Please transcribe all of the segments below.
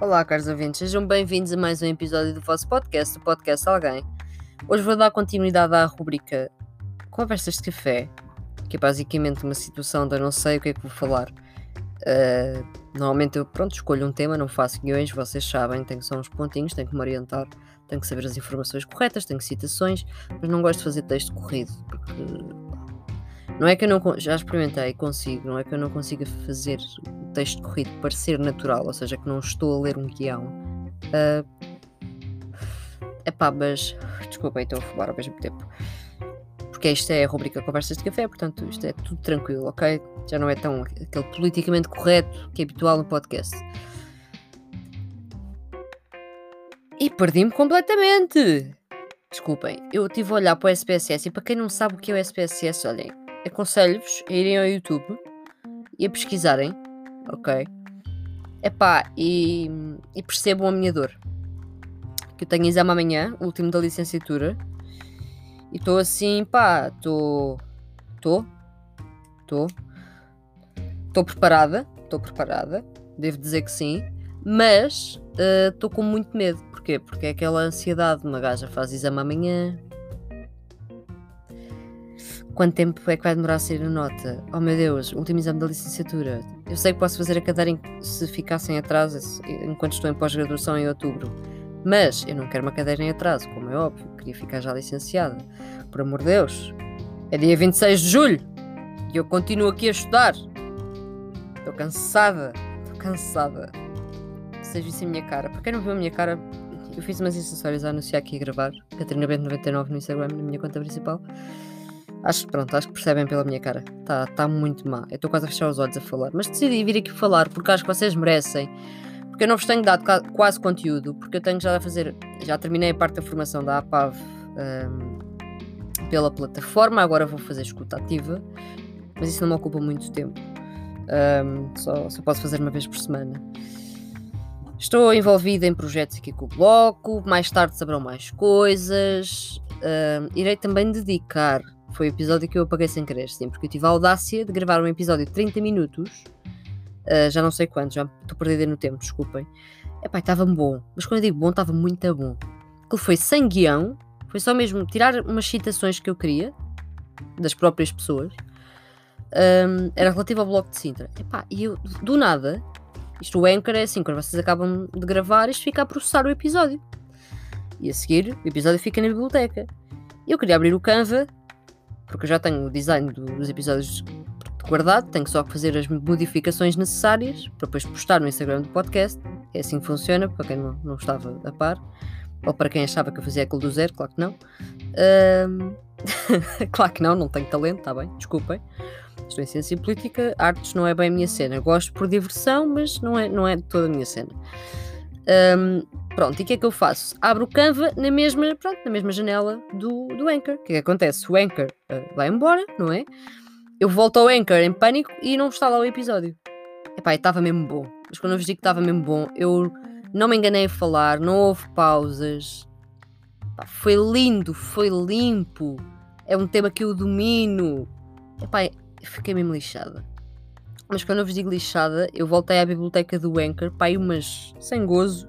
Olá, caros ouvintes, sejam bem-vindos a mais um episódio do vosso podcast, o Podcast Alguém. Hoje vou dar continuidade à rubrica Conversas de Café, que é basicamente uma situação onde eu não sei o que é que vou falar. Uh, normalmente eu, pronto, escolho um tema, não faço guiões, vocês sabem, tenho só uns pontinhos, tenho que me orientar, tenho que saber as informações corretas, tenho citações, mas não gosto de fazer texto corrido, porque não é que eu não já experimentei, consigo, não é que eu não consiga fazer o texto corrido parecer natural, ou seja, que não estou a ler um guião. Uh, epá, mas desculpem, estou a falar ao mesmo tempo. Porque isto é a rubrica Conversas de Café, portanto isto é tudo tranquilo, ok? Já não é tão aquele politicamente correto que é habitual no podcast. E perdi-me completamente! Desculpem, eu estive a olhar para o SPSS e para quem não sabe o que é o SPSS, olhem, aconselho-vos a irem ao YouTube e a pesquisarem, ok? Epá, e, e percebam a minha dor. Que eu tenho exame amanhã, o último da licenciatura, e estou assim, pá, estou. Estou. Estou. Estou preparada, estou preparada, devo dizer que sim, mas estou uh, com muito medo. Porquê? Porque é aquela ansiedade, uma gaja faz exame amanhã, Quanto tempo é que vai demorar a sair a nota? Oh meu Deus, último exame da licenciatura. Eu sei que posso fazer a cadeira se ficar em atraso enquanto estou em pós-graduação em outubro. Mas eu não quero uma cadeira em atraso, como é óbvio. Queria ficar já licenciada. Por amor de Deus. É dia 26 de julho e eu continuo aqui a estudar. Estou cansada. Estou cansada. Vocês vissem a minha cara. Para quem não viu a minha cara, eu fiz umas acessórios a anunciar aqui a gravar. Catarina Bento 99 no Instagram, na minha conta principal. Acho pronto, acho que percebem pela minha cara. Está tá muito má. Eu estou quase a fechar os olhos a falar. Mas decidi vir aqui falar porque acho que vocês merecem. Porque eu não vos tenho dado quase conteúdo. Porque eu tenho já a fazer. Já terminei a parte da formação da APAV um, pela plataforma. Agora vou fazer escuta ativa. Mas isso não me ocupa muito tempo. Um, só, só posso fazer uma vez por semana. Estou envolvida em projetos aqui com o bloco. Mais tarde saberão mais coisas. Um, irei também dedicar foi o episódio que eu apaguei sem querer, sim, porque eu tive a audácia de gravar um episódio de 30 minutos, uh, já não sei quanto, já estou perdida no tempo, desculpem. Epá, estava bom, mas quando eu digo bom, estava muito bom. Aquilo foi sem guião, foi só mesmo tirar umas citações que eu queria, das próprias pessoas. Um, era relativo ao bloco de Sintra. Epá, e eu, do nada, isto o Anchor é assim, quando vocês acabam de gravar, isto fica a processar o episódio. E a seguir, o episódio fica na biblioteca. Eu queria abrir o Canva porque eu já tenho o design dos episódios guardado, tenho só que fazer as modificações necessárias para depois postar no Instagram do podcast. É assim que funciona, para quem não, não estava a par, ou para quem achava que eu fazia aquilo do zero, claro que não. Um... claro que não, não tenho talento, está bem, desculpem. Estou em ciência política, artes não é bem a minha cena. Gosto por diversão, mas não é, não é toda a minha cena. Um, pronto, e o que é que eu faço? Abro o Canva na mesma, pronto, na mesma janela do, do Anchor. O que é que acontece? O Anchor uh, vai embora, não é? Eu volto ao Anchor em pânico e não está lá o episódio. Epá, estava mesmo bom. Mas quando eu vos digo que estava mesmo bom, eu não me enganei a falar, não houve pausas. Epá, foi lindo, foi limpo. É um tema que eu domino. Epá, fiquei mesmo lixada. Mas quando eu vos digo lixada, eu voltei à biblioteca do Anchor, aí umas, sem gozo,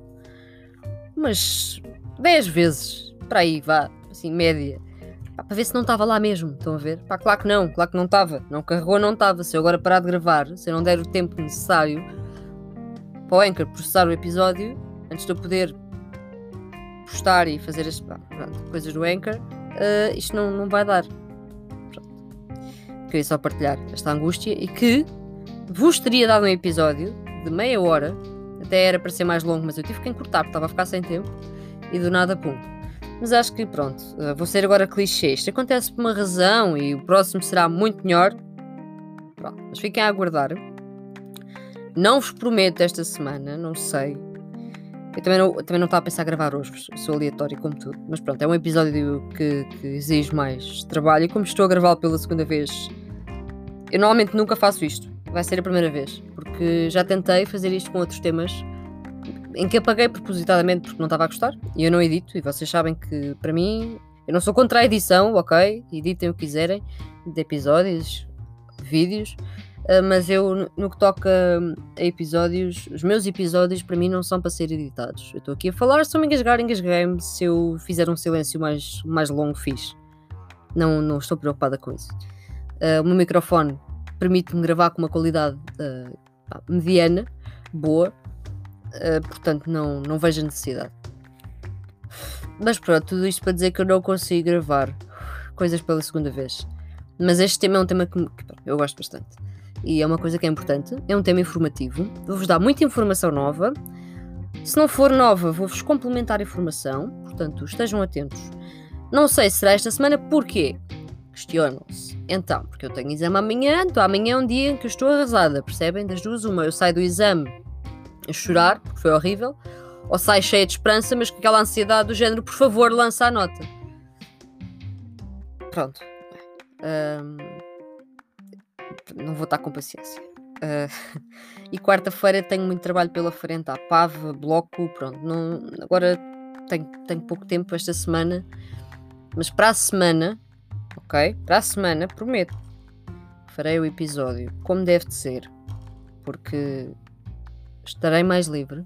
umas 10 vezes, para aí, vá, assim, média, para ver se não estava lá mesmo, estão a ver? Pá, claro que não, claro que não estava, não carregou, não estava. Se eu agora parar de gravar, se eu não der o tempo necessário para o Anchor processar o episódio, antes de eu poder postar e fazer as coisas do Anchor, uh, isto não, não vai dar. Pronto. Queria só partilhar esta angústia e que vos teria dado um episódio de meia hora, até era para ser mais longo, mas eu tive que encurtar porque estava a ficar sem tempo, e do nada, pum. Mas acho que pronto, eh, vou ser agora clichê. Isto acontece por uma razão e o próximo será muito melhor. Pronto, mas fiquem a aguardar. Não vos prometo esta semana, não sei. Eu também não, também não estava a pensar a gravar hoje, sou aleatório como tudo. Mas pronto, é um episódio que, que exige mais trabalho. E como estou a gravá-lo pela segunda vez, eu normalmente nunca faço isto vai ser a primeira vez, porque já tentei fazer isto com outros temas em que apaguei propositadamente porque não estava a gostar e eu não edito. E vocês sabem que para mim eu não sou contra a edição, ok? Editem o que quiserem de episódios, vídeos, Uh, mas eu, no que toca a episódios, os meus episódios para mim não são para ser editados. Eu estou aqui a falar, se eu me engasgar, engasguei-me. Se eu fizer um silêncio mais, mais longo, fiz. Não, não estou preocupada com isso. Uh, o meu microfone permite-me gravar com uma qualidade uh, mediana, boa, portanto não, não vejo a necessidade. Mas pronto, tudo isto para dizer que eu não consigo gravar coisas pela segunda vez. Mas este tema é um tema que, que eu gosto bastante. E é uma coisa que é importante. É um tema informativo. Vou-vos dar muita informação nova. Se não for nova, vou-vos complementar a informação. Portanto, estejam atentos. Não sei se será esta semana, porquê? Questionam-se. Então, porque eu tenho exame amanhã, então amanhã é um dia em que eu estou arrasada, percebem? Das duas, uma, eu saio do exame a chorar, porque foi horrível, ou sai cheia de esperança, mas com aquela ansiedade do género, por favor, lança a nota. Pronto. Não vou estar com paciência. Uh, e quarta-feira tenho muito trabalho pela frente, à PAV, bloco, pronto. Não, agora tenho, tenho pouco tempo esta semana, mas para a semana, ok? Para a semana, prometo, farei o episódio como deve de ser, porque estarei mais livre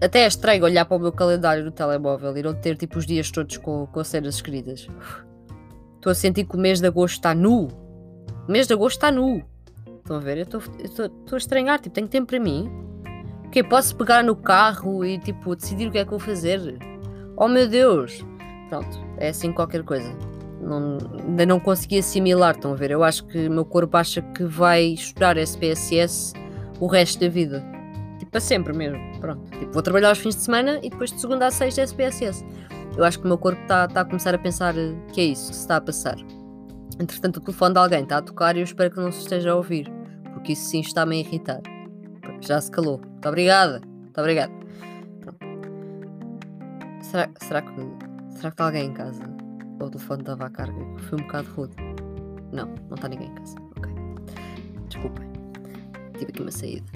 até é estranho olhar para o meu calendário no telemóvel e não ter tipo os dias todos com, com cenas escritas. Estou a sentir que o mês de agosto está nu. O mês de agosto está nu. Estão a ver? Eu estou a estranhar, tipo, tenho tempo para mim. Porque posso pegar no carro e tipo decidir o que é que vou fazer. Oh meu Deus! Pronto, é assim qualquer coisa. Não, ainda não consegui assimilar, estão a ver? Eu acho que o meu corpo acha que vai estudar SPSS o resto da vida tipo, para sempre mesmo. Pronto. Tipo, vou trabalhar aos fins de semana e depois de segunda a sexta SPSS. Eu acho que o meu corpo está tá a começar a pensar que é isso que se está a passar. Entretanto, o telefone de alguém está a tocar e eu espero que não se esteja a ouvir, porque isso sim está-me a irritar. Já se calou. Muito obrigada. Muito obrigada. Será, será, que, será que está alguém em casa? Ou o telefone estava à carga? Foi um bocado rude. Não, não está ninguém em casa. Ok. Desculpem. Tive aqui uma saída.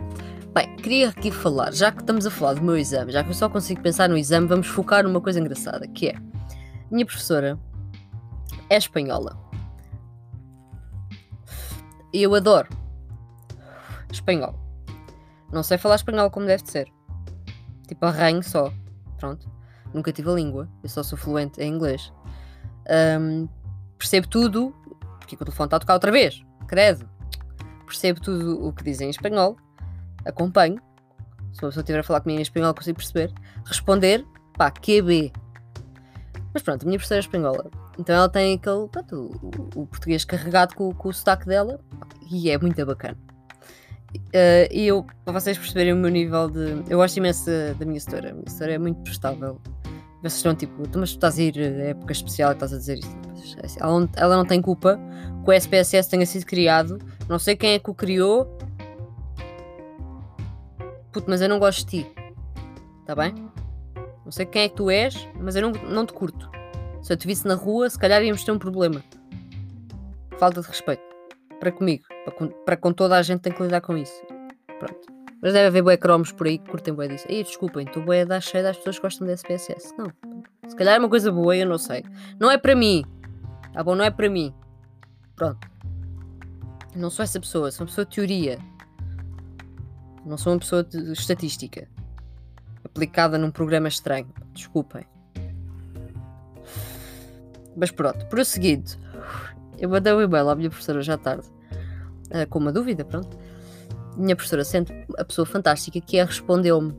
Bem, queria aqui falar, já que estamos a falar do meu exame, já que eu só consigo pensar no exame, vamos focar numa coisa engraçada, que é minha professora é espanhola. E eu adoro espanhol. Não sei falar espanhol como deve ser. Tipo, arranho só. Pronto. Nunca tive a língua. Eu só sou fluente em inglês. Um, percebo tudo. Porque o telefone está a tocar outra vez. Credo. Percebo tudo o que dizem em espanhol acompanho. Se a pessoa estiver a falar comigo em espanhol, consigo perceber. Responder, pá, QB. Mas pronto, a minha professora é espanhola. Então ela tem aquele, pronto, o, o português carregado com, com, o sotaque dela e é muito bacana. Uh, e eu, para vocês perceberem o meu nível de. Eu gosto imenso da minha história. A minha história é muito prestável. Vocês estão tipo, mas tu estás a ir a época especial e estás a dizer isto. Ela não, ela não tem culpa que o SPSS tenha sido criado. Não sei quem é que o criou, Puto, mas eu não gosto de ti. Tá bem? Não sei quem é que tu és, mas eu não, não te curto. Se eu te visse na rua, se calhar íamos ter um problema. Falta de respeito. Para comigo. Para com, para com toda a gente tem que lidar com isso. Pronto. Mas deve haver bué cromos por aí que curtem bué disso. Ei, desculpem, estou bué dar cheio das pessoas que gostam de SPSS. Não. Se calhar é uma coisa boa, eu não sei. Não é para mim. Tá bom? Não é para mim. Pronto. Não sou essa pessoa, sou uma pessoa de teoria. Não sou uma pessoa de estatística aplicada num programa estranho. Desculpem. Mas pronto, prosseguindo. Eu mandei um e-mail à minha professora já tarde uh, com uma dúvida, pronto. Minha professora, sendo a pessoa fantástica que é, respondeu-me.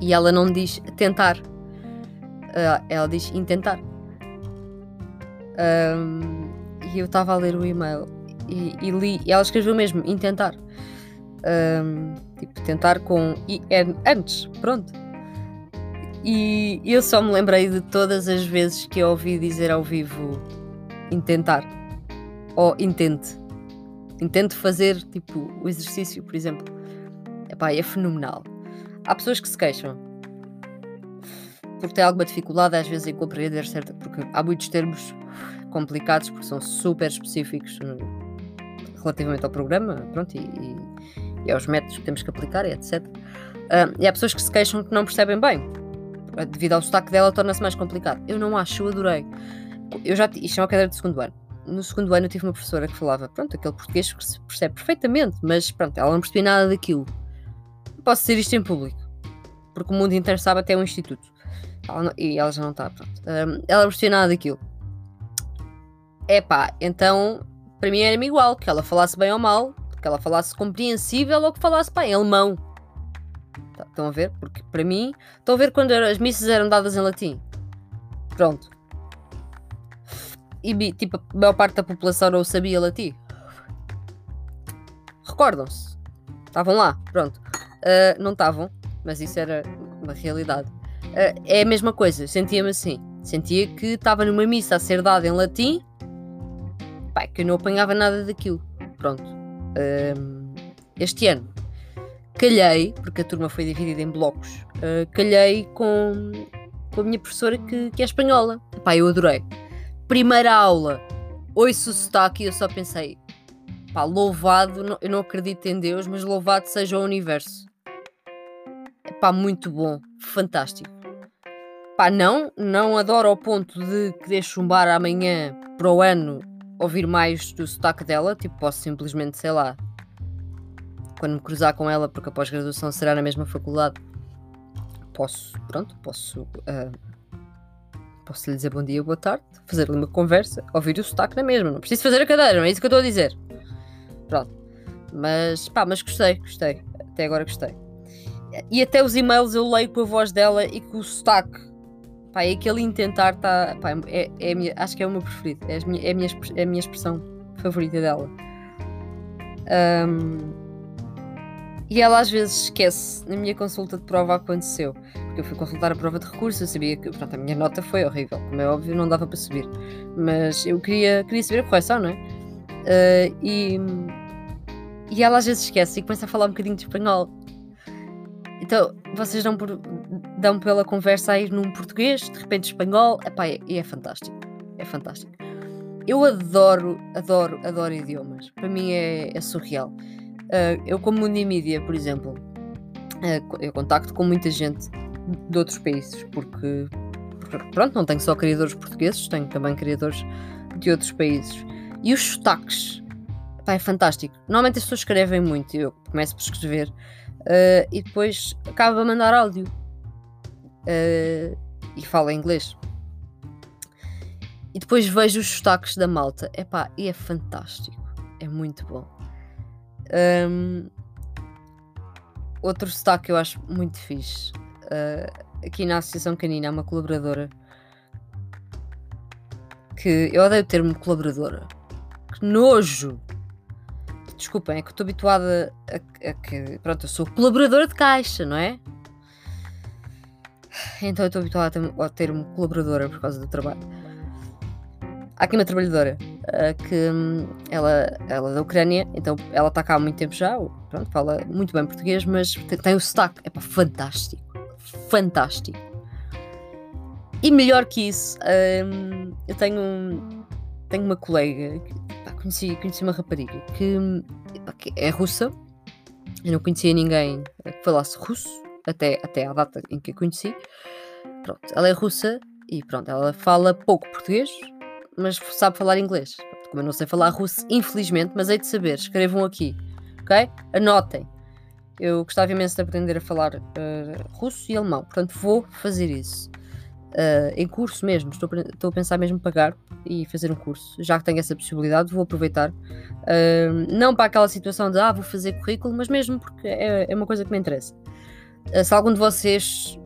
E ela não diz tentar. Uh, ela diz intentar. Um, e eu estava a ler o e-mail e, e li. E ela escreveu mesmo intentar. Um, tipo, tentar com IN antes, pronto. E eu só me lembrei de todas as vezes que eu ouvi dizer ao vivo intentar ou intente. Intente fazer tipo o exercício, por exemplo. Epá, é fenomenal. Há pessoas que se queixam porque têm alguma dificuldade às vezes em compreender certa, porque há muitos termos complicados porque são super específicos relativamente ao programa, pronto, e, e e aos métodos que temos que aplicar, etc. Uh, e há pessoas que se queixam que não percebem bem. Devido ao sotaque dela, torna-se mais complicado. Eu não acho, eu adorei. Eu já, isto é uma cadeira de segundo ano. No segundo ano eu tive uma professora que falava, pronto, aquele português que se percebe perfeitamente, mas pronto, ela não percebia nada daquilo. Não posso dizer isto em público, porque o mundo inteiro sabe até o instituto. Ela não, e ela já não está, pronto. Um, ela não percebia nada daquilo. É pá, então para mim era-me igual, que ela falasse bem ou mal, que ela falasse compreensível ou que falasse pá, em alemão. Tá, estão a ver? Porque para mim, estão a ver quando as missas eram dadas em latim. Pronto. E tipo, a maior parte da população não sabia latim. Recordam-se? Estavam lá, pronto. Uh, não estavam, mas isso era uma realidade. Uh, é a mesma coisa, sentia-me assim. Sentia que estava numa missa a ser dada em latim, pá, que eu não apanhava nada daquilo. Pronto. Uh, este ano calhei, porque a turma foi dividida em blocos, calhei com, com a minha professora que, que é espanhola. Pá, eu adorei. Primeira aula, ouço o sotaque e eu só pensei, pá, louvado, eu não acredito em Deus, mas louvado seja o universo. Pá, muito bom, fantástico. Pá, não, não adoro ao ponto de querer chumbar amanhã para o ano ouvir mais do sotaque dela, tipo, posso simplesmente, sei lá, quando me cruzar com ela, porque a pós-graduação será na mesma faculdade, posso, pronto, posso, uh, posso lhe dizer bom dia, boa tarde, fazer-lhe uma conversa, ouvir o sotaque na mesma, não preciso fazer a cadeira, não é isso que eu estou a dizer. Pronto. Mas, pá, mas gostei, gostei. Até agora gostei. E até os e-mails eu leio com a voz dela e com o sotaque. Pá, é aquele intentar tá, pá, é, é minha, acho que é o meu preferido. É a minha, é a minha, é a minha expressão favorita dela. Um, e ela às vezes esquece, na minha consulta de prova aconteceu, porque eu fui consultar a prova de recurso, eu sabia que pronto, a minha nota foi horrível, como é óbvio, não dava para subir, mas eu queria, queria saber a correção, não é? Uh, e, e ela às vezes esquece e começa a falar um bocadinho de espanhol. Então, vocês dão, por, dão pela conversa a ir num português, de repente espanhol, epá, e é, é fantástico. É fantástico. Eu adoro, adoro, adoro idiomas. Para mim é, é surreal. Uh, eu, como Unimídia, por exemplo, uh, eu contacto com muita gente de outros países, porque, pronto, não tenho só criadores portugueses, tenho também criadores de outros países. E os sotaques, pá, é fantástico. Normalmente as pessoas escrevem muito, eu começo por escrever, uh, e depois acabo a mandar áudio. E falo em inglês. E depois vejo os sotaques da malta. Epá, e é fantástico. É muito bom. Um, outro sotaque que eu acho muito fixe. Uh, aqui na Associação Canina há uma colaboradora que eu odeio o termo colaboradora. Que nojo! Desculpem, é que estou habituada a, a, que. Pronto, eu sou colaboradora de caixa, não é? Então eu estou habituada ao termo colaboradora por causa do trabalho. Há aqui uma trabalhadora uh, que um, ela, ela é da Ucrânia, então ela está cá há muito tempo já, pronto, fala muito bem português, mas tem, tem o sotaque, é pá, fantástico, fantástico. E melhor que isso, um, eu tenho, tenho uma colega, pá, conheci, conheci uma rapariga que, que é russa, eu não conhecia ninguém que falasse russo, até, até à data em que a conheci. Pronto, ela é russa e pronto, ela fala pouco português, mas sabe falar inglês. Como eu não sei falar russo, infelizmente, mas hei de saber. Escrevam aqui, ok? Anotem. Eu gostava imenso de aprender a falar uh, russo e alemão, portanto vou fazer isso. Uh, em curso mesmo, estou, estou, a pensar mesmo pagar e fazer um curso. Já que tenho essa possibilidade, vou aproveitar. Uh, não para aquela situação de ah, vou fazer currículo, mas mesmo porque é, é uma coisa que me interessa. Uh, se algum de vocês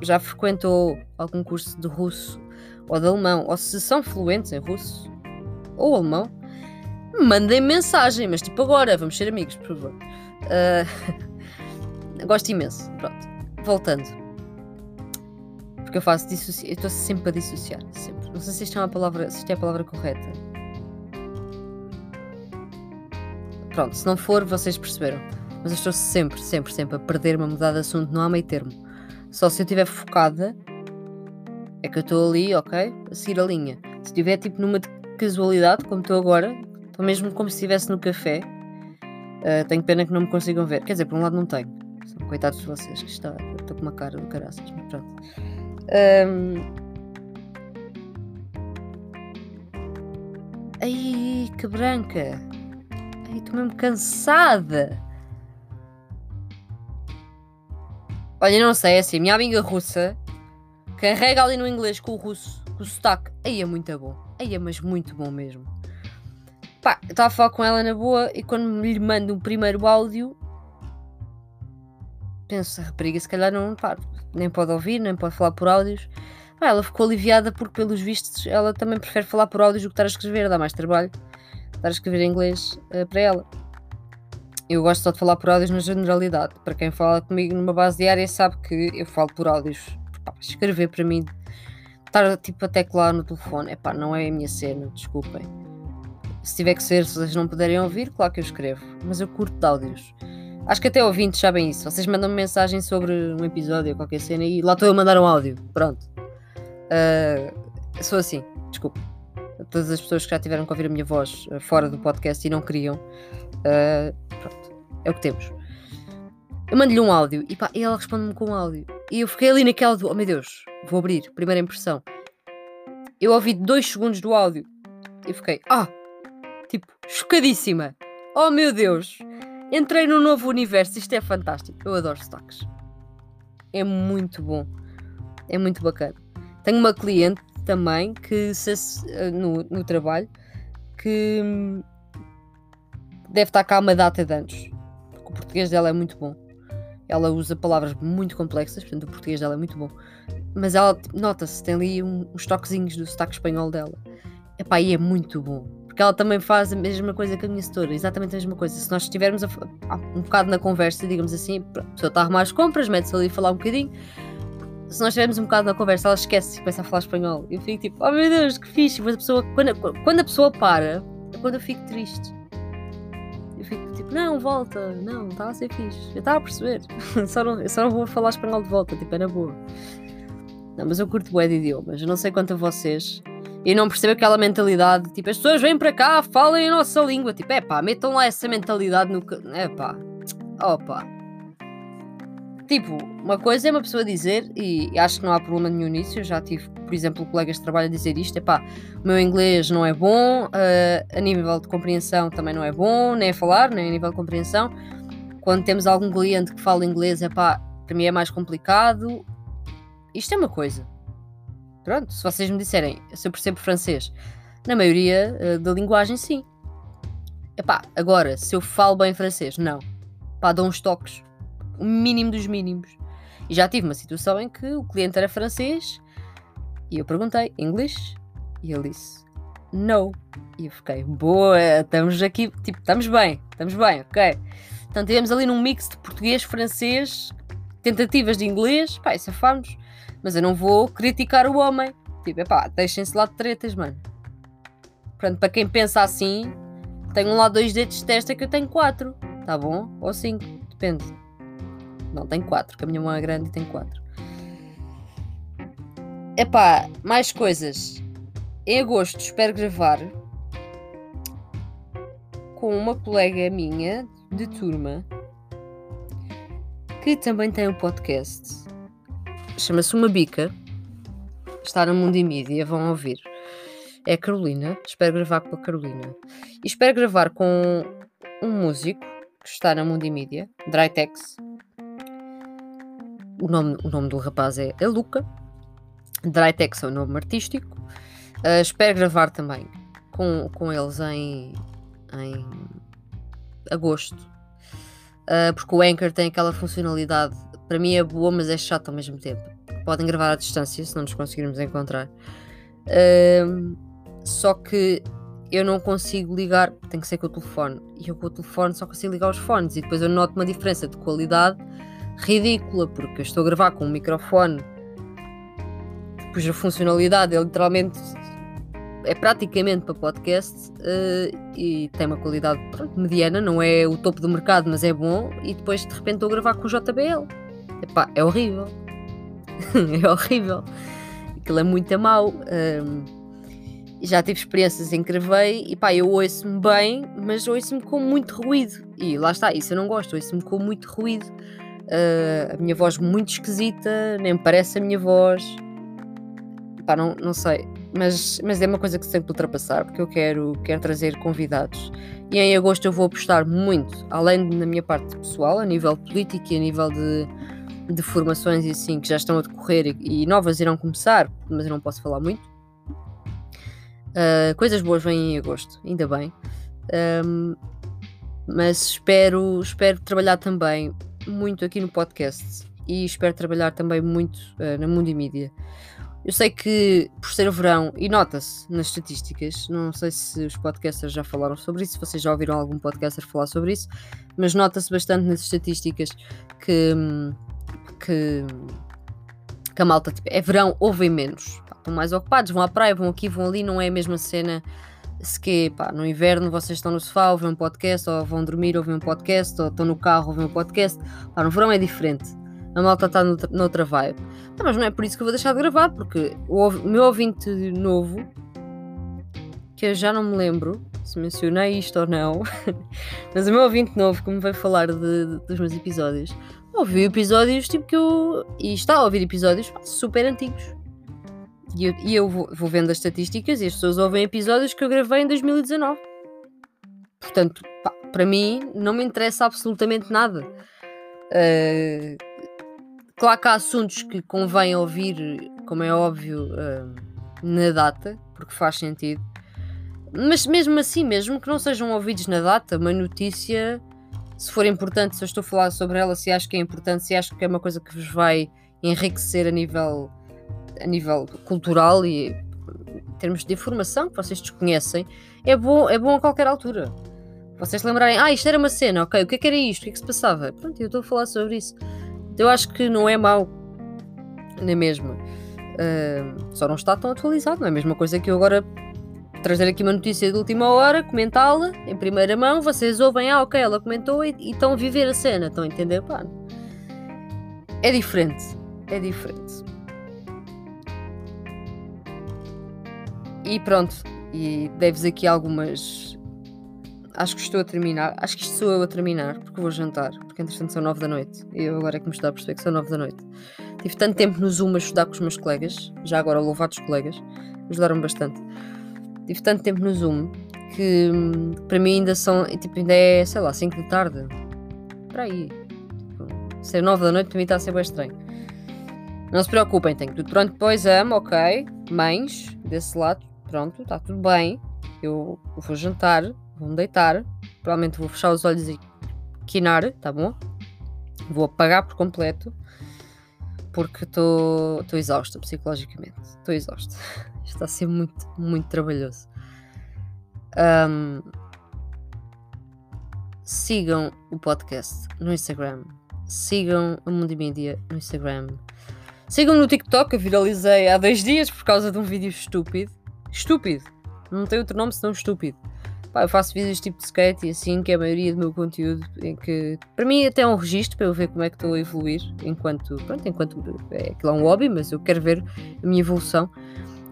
já frequentou algum curso de russo ou de alemão, ou se são fluentes em russo ou alemão, mandem mensagem, mas tipo agora, vamos ser amigos, por favor. Uh, gosto imenso. Pronto. Voltando. Porque eu faço dissociar. Eu estou sempre a dissociar. Sempre. Não sei se isto é, uma palavra, se isto é a palavra correta. Pronto, se não for, vocês perceberam. Mas eu estou sempre, sempre, sempre a perder-me, a mudar de assunto. Não há meio termo. Só se eu estiver focada é que eu estou ali, ok? A seguir a linha. Se estiver tipo numa casualidade, como estou agora, estou mesmo como se estivesse no café. Uh, tenho pena que não me consigam ver. Quer dizer, por um lado não tenho. São coitados de vocês que está. Estou com uma cara do caraças, mas pronto. Um... Ai, que branca. Ai, estou mesmo cansada. Olha, não sei, é assim, minha amiga russa carrega ali no inglês com o russo, com o sotaque. Aí é muito bom. Aí é, mas muito bom mesmo. Pá, eu estava a falar com ela na boa e quando lhe mando um primeiro áudio, penso, a rapariga se calhar não, pá, nem pode ouvir, nem pode falar por áudios. Pá, ela ficou aliviada porque, pelos vistos, ela também prefere falar por áudios do que estar a escrever, dá mais trabalho estar a escrever em inglês uh, para ela. Eu gosto só de falar por áudios na generalidade. Para quem fala comigo numa base diária sabe que eu falo por áudios. Pá, escrever para mim, estar tipo a teclar no telefone, é pá, não é a minha cena, desculpem. Se tiver que ser, se vocês não puderem ouvir, claro que eu escrevo. Mas eu curto de áudios. Acho que até ouvintes sabem isso. Vocês mandam -me mensagem sobre um episódio ou qualquer cena e lá estou a mandar um áudio. Pronto. Uh, sou assim, desculpa. Todas as pessoas que já tiveram que ouvir a minha voz uh, fora do podcast e não queriam. Uh, é o que temos. Eu mando-lhe um áudio e, pá, e ela responde-me com um áudio. E eu fiquei ali naquela do, oh meu Deus, vou abrir, primeira impressão. Eu ouvi dois segundos do áudio e fiquei, ah, tipo, chocadíssima. Oh meu Deus, entrei num novo universo, isto é fantástico. Eu adoro sotaques. É muito bom, é muito bacana. Tenho uma cliente também que se, eh, no, no trabalho que hum, deve estar cá uma data de anos o português dela é muito bom. Ela usa palavras muito complexas, portanto o português dela é muito bom. Mas ela, nota-se, tem ali um, uns toquezinhos do sotaque espanhol dela. Epá, e é muito bom. Porque ela também faz a mesma coisa que a minha setora, exatamente a mesma coisa. Se nós estivermos a, a, um bocado na conversa, digamos assim, a pessoa está a arrumar as compras, mete-se ali a falar um bocadinho. Se nós estivermos um bocado na conversa, ela esquece e começa a falar espanhol. Eu fico tipo, oh meu Deus, que fixe. Mas a pessoa, quando, quando a pessoa para, é quando eu fico triste. Não, volta, não, está a ser fixe. Eu estava a perceber. só, não, eu só não vou falar espanhol de volta, tipo, é na boa. Não, mas eu curto bué de idiomas. Eu não sei quanto a vocês. E não percebo aquela mentalidade, tipo, as pessoas vêm para cá, falem a nossa língua. Tipo, é pá, metam lá essa mentalidade no. É pá. Opa. Tipo, uma coisa é uma pessoa dizer, e acho que não há problema nenhum nisso, eu já tive, por exemplo, colegas de trabalho a dizer isto, é pá, o meu inglês não é bom, uh, a nível de compreensão também não é bom, nem a falar, nem a nível de compreensão. Quando temos algum cliente que fala inglês, é pá, para mim é mais complicado. Isto é uma coisa. Pronto, se vocês me disserem, se eu percebo francês, na maioria uh, da linguagem, sim. Epá, agora, se eu falo bem francês, não. Pá, dou uns toques o mínimo dos mínimos. E já tive uma situação em que o cliente era francês e eu perguntei, English? E ele disse, no. E eu fiquei, boa, estamos aqui, tipo, estamos bem, estamos bem, ok. Então tivemos ali num mix de português, francês, tentativas de inglês, pá, safámos. Mas eu não vou criticar o homem. Tipo, é pá, deixem-se lá de tretas, mano. Portanto, para quem pensa assim, tenho lá dois dedos de testa que eu tenho quatro, tá bom? Ou cinco, depende. Não, tem quatro, que a minha mão é grande e tem quatro. Epá, mais coisas. Em agosto espero gravar com uma colega minha de turma que também tem um podcast. Chama-se Uma Bica. Está no Mundo e Mídia, vão ouvir. É a Carolina. Espero gravar com a Carolina. E espero gravar com um músico que está na Mundo e Mídia, Drytex o nome, o nome do rapaz é, é Luca. Drytex é o nome artístico. Uh, espero gravar também com, com eles em, em agosto. Uh, porque o Anchor tem aquela funcionalidade, para mim é boa, mas é chato ao mesmo tempo. Podem gravar à distância se não nos conseguirmos encontrar. Uh, só que eu não consigo ligar, tem que ser com o telefone. E eu com o telefone só consigo ligar os fones. E depois eu noto uma diferença de qualidade ridícula, porque eu estou a gravar com um microfone cuja funcionalidade é literalmente é praticamente para podcast uh, e tem uma qualidade pronto, mediana, não é o topo do mercado, mas é bom. E depois de repente estou a gravar com o JBL. Epá, é horrível. é horrível. Aquilo é muito mau. Já tive experiências em que gravei e pá, eu ouço-me bem, mas ouço-me com muito ruído. E lá está, isso eu não gosto, ouço-me com muito ruído. Uh, a minha voz muito esquisita, nem parece a minha voz. pá, não, não sei, mas, mas é uma coisa que se tem que ultrapassar, porque eu quero, quero trazer convidados. E em agosto eu vou apostar muito, além da minha parte pessoal, a nível político e a nível de, de formações e assim, que já estão a decorrer e, e novas irão começar, mas eu não posso falar muito. Uh, coisas boas vêm em agosto, ainda bem. Um, mas espero, espero trabalhar também muito aqui no podcast e espero trabalhar também muito uh, na Mundimídia. Eu sei que por ser verão, e nota-se nas estatísticas, não sei se os podcasters já falaram sobre isso, se vocês já ouviram algum podcaster falar sobre isso, mas nota-se bastante nas estatísticas que, que, que a malta tipo, é verão, ouvem menos. Estão mais ocupados, vão à praia, vão aqui, vão ali, não é a mesma cena se que pá, no inverno vocês estão no sofá, ouvem um podcast, ou vão dormir, ouvem um podcast, ou estão no carro, ouvem um podcast. Pá, no verão é diferente. A malta está noutra vibe. Tá, mas não é por isso que eu vou deixar de gravar, porque o meu ouvinte novo, que eu já não me lembro se mencionei isto ou não, mas o meu ouvinte novo que me veio falar de, de, dos meus episódios, ouviu episódios tipo que eu. e está a ouvir episódios super antigos. E eu, e eu vou, vou, vendo as estatísticas e as pessoas ouvem episódios que eu gravei em 2019. Portanto, pá, para mim, não me interessa absolutamente nada. Uh, claro que há assuntos que convém ouvir, como é óbvio, uh, na data, porque faz sentido. Mas mesmo assim, mesmo que não sejam ouvidos na data, uma notícia, se for importante, se eu estou a falar sobre ela, se acho que é importante, se acho que é uma coisa que vos vai enriquecer a nível a nível cultural e em termos de informação que vocês desconhecem, é bom, é bom a qualquer altura. Vocês lembrarem, ah, isto era uma cena, ok, o que é que era isto? O que é que se passava? Pronto, eu estou a falar sobre isso. Eu acho que não é mau na mesma. Uh, só não está tão atualizado, não é a mesma coisa que eu agora trazer aqui uma notícia de última hora, comentá-la em primeira mão, vocês ouvem, ah, ok, ela comentou e, e estão a viver a cena, estão a entender? Pá, é diferente, é diferente. E pronto, e deves aqui algumas. Acho que estou a terminar. Acho que isto sou eu a terminar, porque vou jantar. Porque entretanto são 9 da noite. Eu agora é que me estou a perceber que são 9 da noite. Tive tanto tempo no Zoom a estudar com os meus colegas, já agora louvados colegas, ajudaram-me bastante. Tive tanto tempo no Zoom que para mim ainda são. Tipo, ainda é, sei lá, 5 da tarde. Para aí. Tipo, ser 9 da noite para mim está a ser bem estranho. Não se preocupem, tenho tudo pronto depois, amo, ok. Mães, desse lado, pronto, está tudo bem. Eu vou jantar, vou-me deitar. Provavelmente vou fechar os olhos e quinar, tá bom? Vou apagar por completo. Porque estou exausta psicologicamente. Estou exausta. Está a ser muito, muito trabalhoso. Um, sigam o podcast no Instagram. Sigam a Mundimídia no Instagram. Sigam no TikTok, eu viralizei há dois dias por causa de um vídeo estúpido Estúpido. Não tem outro nome senão estúpido. Pá, eu faço vídeos tipo de skate e assim, que é a maioria do meu conteúdo, em que para mim até é um registro para eu ver como é que estou a evoluir enquanto, pronto, enquanto é, aquilo é um hobby, mas eu quero ver a minha evolução.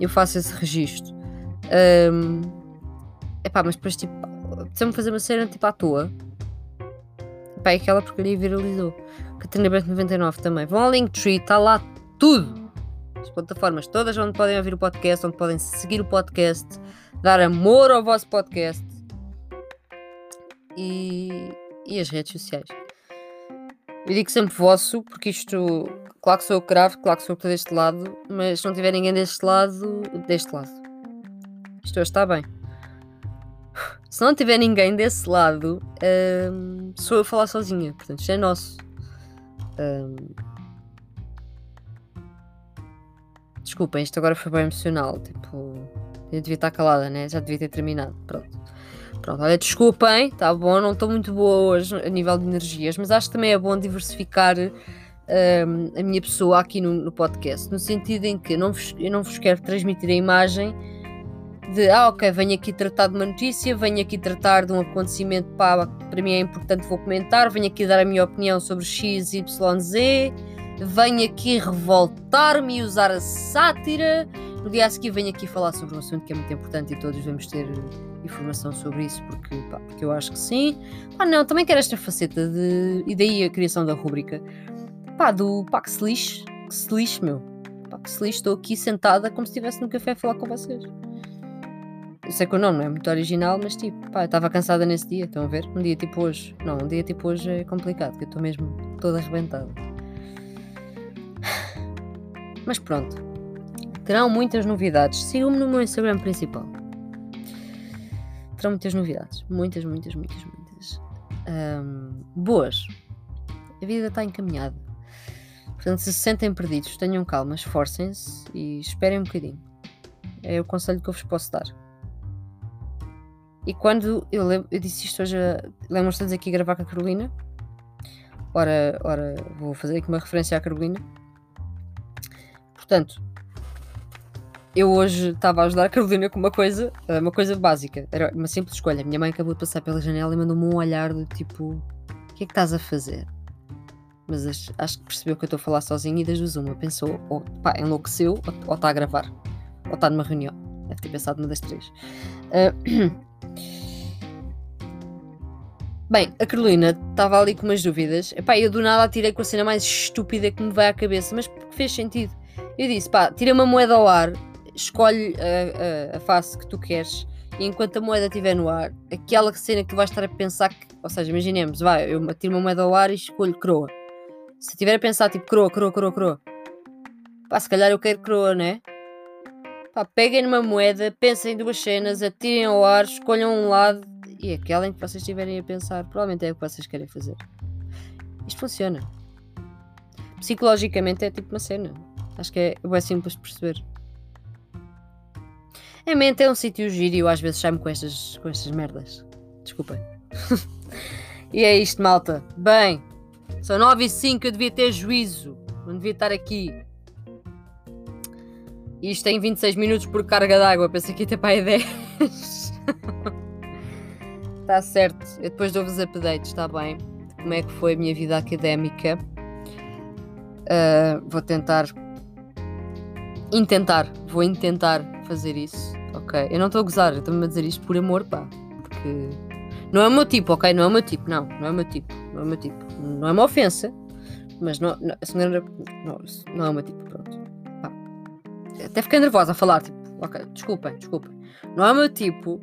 Eu faço esse registro. Um, epá, mas depois tipo, precisa-me fazer uma cena tipo à toa. Epá, é aquela porcaria viralizou. Catarina Branco 99 também. Vão ao Linktree, está lá tudo as plataformas todas onde podem ouvir o podcast, onde podem seguir o podcast, dar amor ao vosso podcast e, e as redes sociais. Eu digo sempre vosso, porque isto, claro que sou eu que claro que sou eu que estou deste lado, mas se não tiver ninguém deste lado, deste lado. Isto hoje está bem. Se não tiver ninguém desse lado, hum, sou eu a falar sozinha, portanto isto é nosso. Hum, Desculpem, isto agora foi bem emocional. Tipo, eu devia estar calada, né? Já devia ter terminado. Pronto. Pronto, olha, desculpem, tá bom, não estou muito boa hoje a nível de energias, mas acho que também é bom diversificar um, a minha pessoa aqui no, no, podcast, no sentido em que não vos, eu não vos quero transmitir a imagem de, ah, ok, venho aqui tratar de uma notícia, venho aqui tratar de um acontecimento, pá, para mim é importante, vou comentar, venho aqui dar a minha opinião sobre X, Y, Z venho aqui revoltar-me e usar a sátira. No dia a seguir venho aqui falar sobre um assunto que é muito importante e todos devemos ter informação sobre isso, porque, pá, porque eu acho que sim. Pá, não, também quero esta faceta de. E daí a criação da rúbrica. Pá, do pá, que se lixe, que se lixe, meu. pá, que se lixe, estou aqui sentada como se estivesse no café a falar com vocês. Eu sei que o nome não é muito original, mas tipo, pá, eu estava cansada nesse dia, estão a ver? Um dia tipo hoje. Não, um dia tipo hoje é complicado, que eu estou mesmo toda arrebentada. Mas pronto. Terão muitas novidades. Sigam-me no meu Instagram principal. Terão muitas novidades. Muitas, muitas, muitas, muitas. Ahm, boas. A vida está encaminhada. Portanto, se se sentem perdidos, tenham calma, esforcem-se e esperem um bocadinho. É o conselho que eu vos posso dar. E quando eu, lem- eu disse isto hoje, lembram-se de aqui gravar com a Carolina? Ora, ora, vou fazer aqui uma referência à Carolina. Portanto, eu hoje estava a ajudar a Carolina com uma coisa, eh, uma coisa básica. Era uma simples escolha. Minha mãe acabou de passar pela janela e mandou-me um olhar do tipo: O que é que estás a fazer? Mas acho, que percebeu que eu estou a falar sozinha e das duas uma pensou: ou pá, enlouqueceu ou- está a gravar, ou está numa reunião. Deve ter pensado numa das três. Ah, Bem, a Carolina estava ali com umas dúvidas. Epá, eu do nada a tirei com a cena mais estúpida que me vai à cabeça, mas porque fez sentido. Eu disse, pá, tira uma moeda ao ar, escolhe a, a- a face que tu queres e enquanto a moeda estiver no ar, aquela cena que tu vais estar a pensar que, ou seja, imaginemos, vai, eu tiro uma moeda ao ar e escolho croa. Se estiver a pensar tipo croa, croa, croa, croa, pá, se calhar eu quero croa, né? Pá, peguem numa moeda, pensem em duas cenas, atirem ao ar, escolham um lado e aquela em que vocês estiverem a pensar, provavelmente é o que vocês querem fazer. Isto funciona. Psicologicamente é tipo uma cena. Acho que é, é simples de perceber. A mente é um sítio giro e eu às vezes saio-me com estas, com estas merdas. Desculpem. e é isto, malta. Bem, são 9 e 5, eu devia ter juízo. Não devia estar aqui. Isto tem 26 minutos por carga d'água. Pensei que ia ter para aí 10. Está certo. Eu depois dou-vos updates, está bem? Como é que foi a minha vida académica. Ah, vou tentar. Intentar. Vou intentar fazer isso. Ok? Eu não estou a gozar. Estou-me a dizer isto por amor, pá. Porque. Não é o meu tipo, ok? Não é o meu tipo. Não, não é o meu tipo. Não é o meu tipo. Não é uma ofensa. Mas não, não. Não, não é o meu tipo. Pronto. Pá. Até fiquei nervosa a falar. Tipo, ok, desculpem, desculpem. Não é o meu tipo.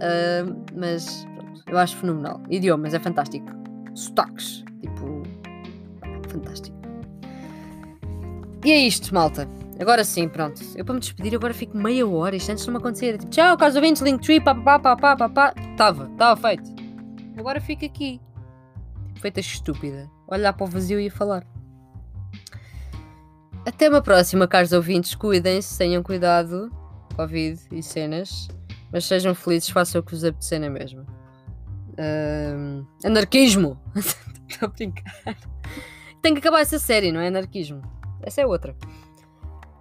ah, mas pronto, eu acho fenomenal. Idiomas, é fantástico. Sotaques, tipo. Fantástico. E é isto, malta. Agora sim, pronto. Eu para me despedir agora fico meia hora. Isto antes não me acontecia. Era tipo, tchau, caso ouvintes, Linktree, papapá, papapá, papá. Estava, estava feito. Agora fico aqui. Tipo, feita estúpida. Olhar para o vazio e a falar. Até uma próxima, caros ouvintes. Cuidem-se, tenham cuidado. Covid e cenas. Mas sejam felizes, façam o que vos apetecer na mesma. Ahm, anarquismo! Estou a brincar. Tem que acabar essa série, não é? Anarquismo. Essa é outra.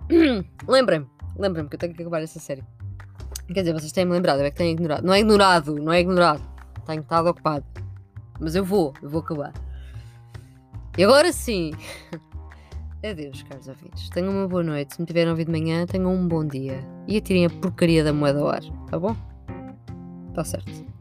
Lembrem-me, lembrem-me que eu tenho que acabar essa série. Quer dizer, vocês têm-me lembrado, é que tenho ignorado. Não é ignorado, não é ignorado. Tenho estado ocupado. Mas eu vou, eu vou acabar. E agora sim. Adeus, caros ouvintes. Tenham uma boa noite. Se me tiverem ouvido de manhã, tenham um bom dia. E atirem a porcaria da moeda ao ar, tá bom? Tá certo.